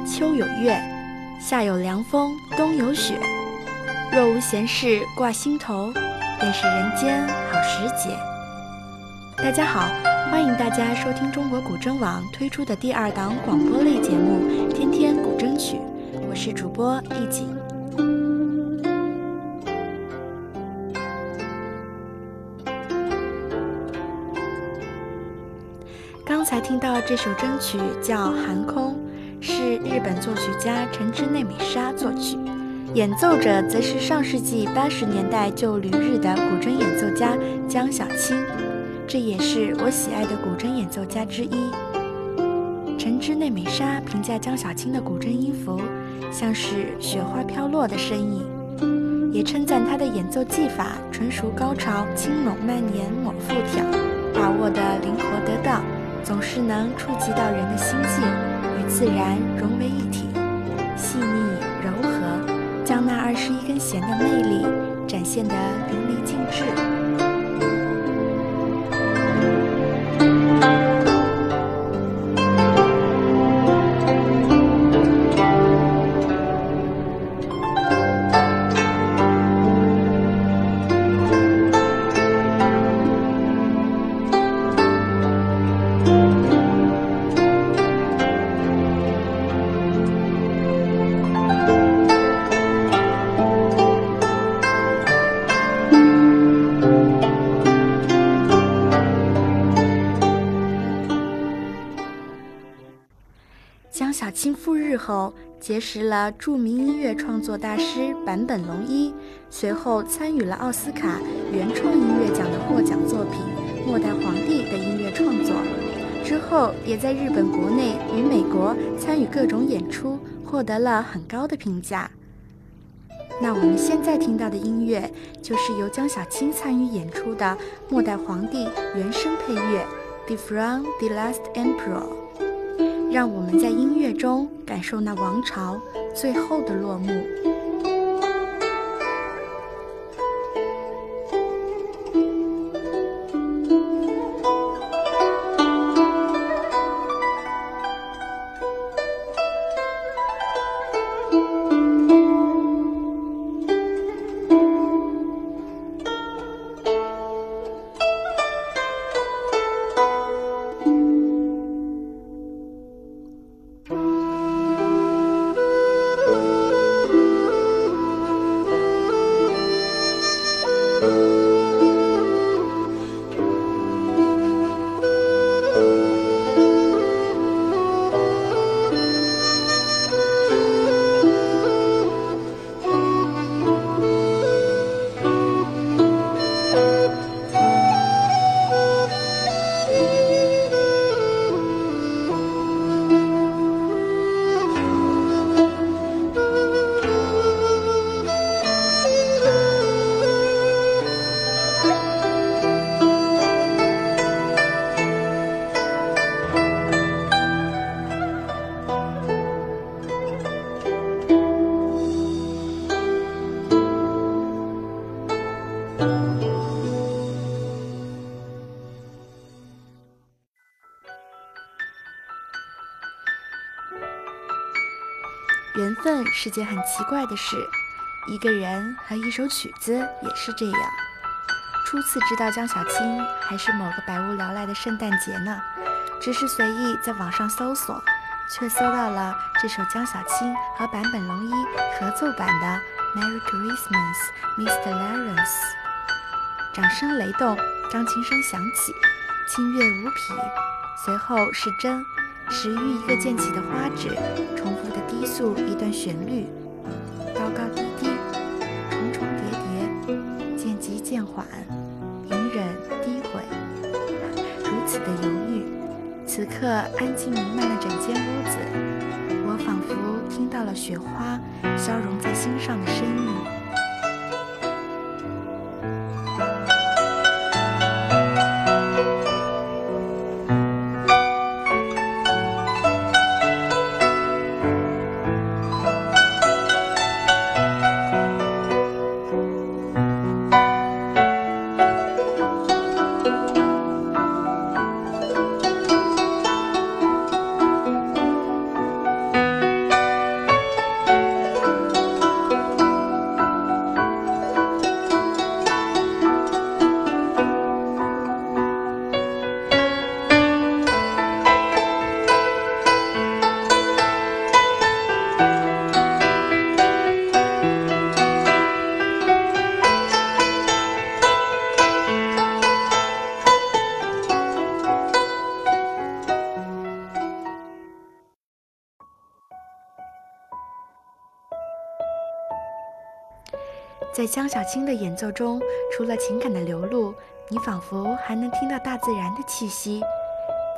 秋有月，夏有凉风，冬有雪。若无闲事挂心头，便是人间好时节。大家好，欢迎大家收听中国古筝网推出的第二档广播类节目《天天古筝曲》，我是主播易景。刚才听到这首筝曲叫《寒空》，是日本作曲家陈之内美沙作曲，演奏者则是上世纪八十年代就旅日的古筝演奏家江小青，这也是我喜爱的古筝演奏家之一。陈之内美沙评价江小青的古筝音符像是雪花飘落的身影，也称赞他的演奏技法纯熟高潮、轻拢慢捻抹复挑，把握的灵活得当。总是能触及到人的心境，与自然融为一体，细腻柔和，将那二十一根弦的魅力展现得淋漓尽致。经赴日后结识了著名音乐创作大师坂本龙一，随后参与了奥斯卡原创音乐奖的获奖作品《末代皇帝》的音乐创作，之后也在日本国内与美国参与各种演出，获得了很高的评价。那我们现在听到的音乐，就是由江小青参与演出的《末代皇帝》原声配乐《The From the Last Emperor》。让我们在音乐中感受那王朝最后的落幕。缘分是件很奇怪的事，一个人和一首曲子也是这样。初次知道江小青还是某个百无聊赖的圣诞节呢，只是随意在网上搜索，却搜到了这首江小青和坂本龙一合奏版的《Merry Christmas, Mr. Lawrence》。掌声雷动，钢琴声响起，清越无匹，随后是真。始于一个溅起的花纸，重复诉一段旋律，高高低低，重重叠叠，渐急渐缓，隐忍低回，如此的犹豫。此刻安静弥漫了整间屋子，我仿佛听到了雪花消融在心上的声音。在江小青的演奏中，除了情感的流露，你仿佛还能听到大自然的气息。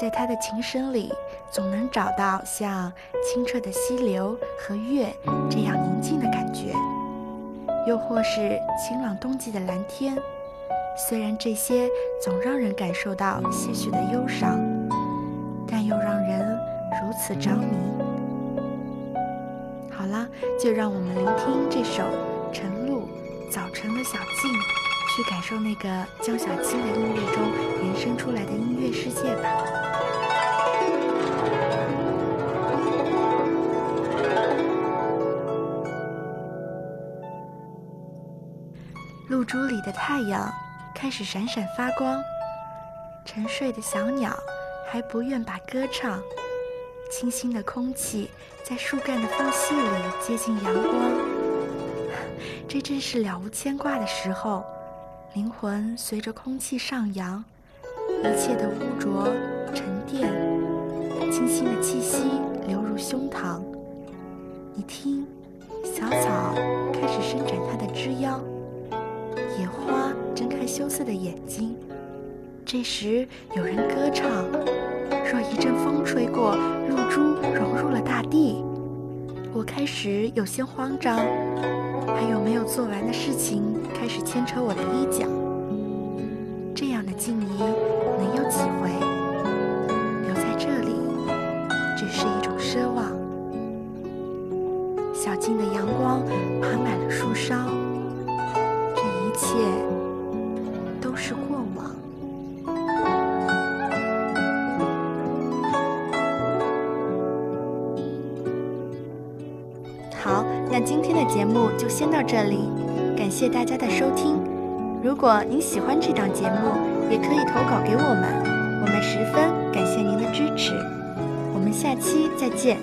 在他的琴声里，总能找到像清澈的溪流和月这样宁静的感觉，又或是晴朗冬季的蓝天。虽然这些总让人感受到些许的忧伤，但又让人如此着迷。好了，就让我们聆听这首《晨》，早晨的小径，去感受那个江小青的音乐中延伸出来的音乐世界吧。露珠里的太阳开始闪闪发光，沉睡的小鸟还不愿把歌唱。清新的空气在树干的缝隙里接近阳光，这正是了无牵挂的时候。灵魂随着空气上扬，一切的污浊沉淀，清新的气息流入胸膛。你听，小草开始伸展它的枝腰。野花睁开羞涩的眼睛，这时有人歌唱。若一阵风吹过，露珠融入了大地。我开始有些慌张，还有没有做完的事情开始牵扯我的衣角。这样的静怡节目就先到这里，感谢大家的收听。如果您喜欢这档节目，也可以投稿给我们，我们十分感谢您的支持。我们下期再见。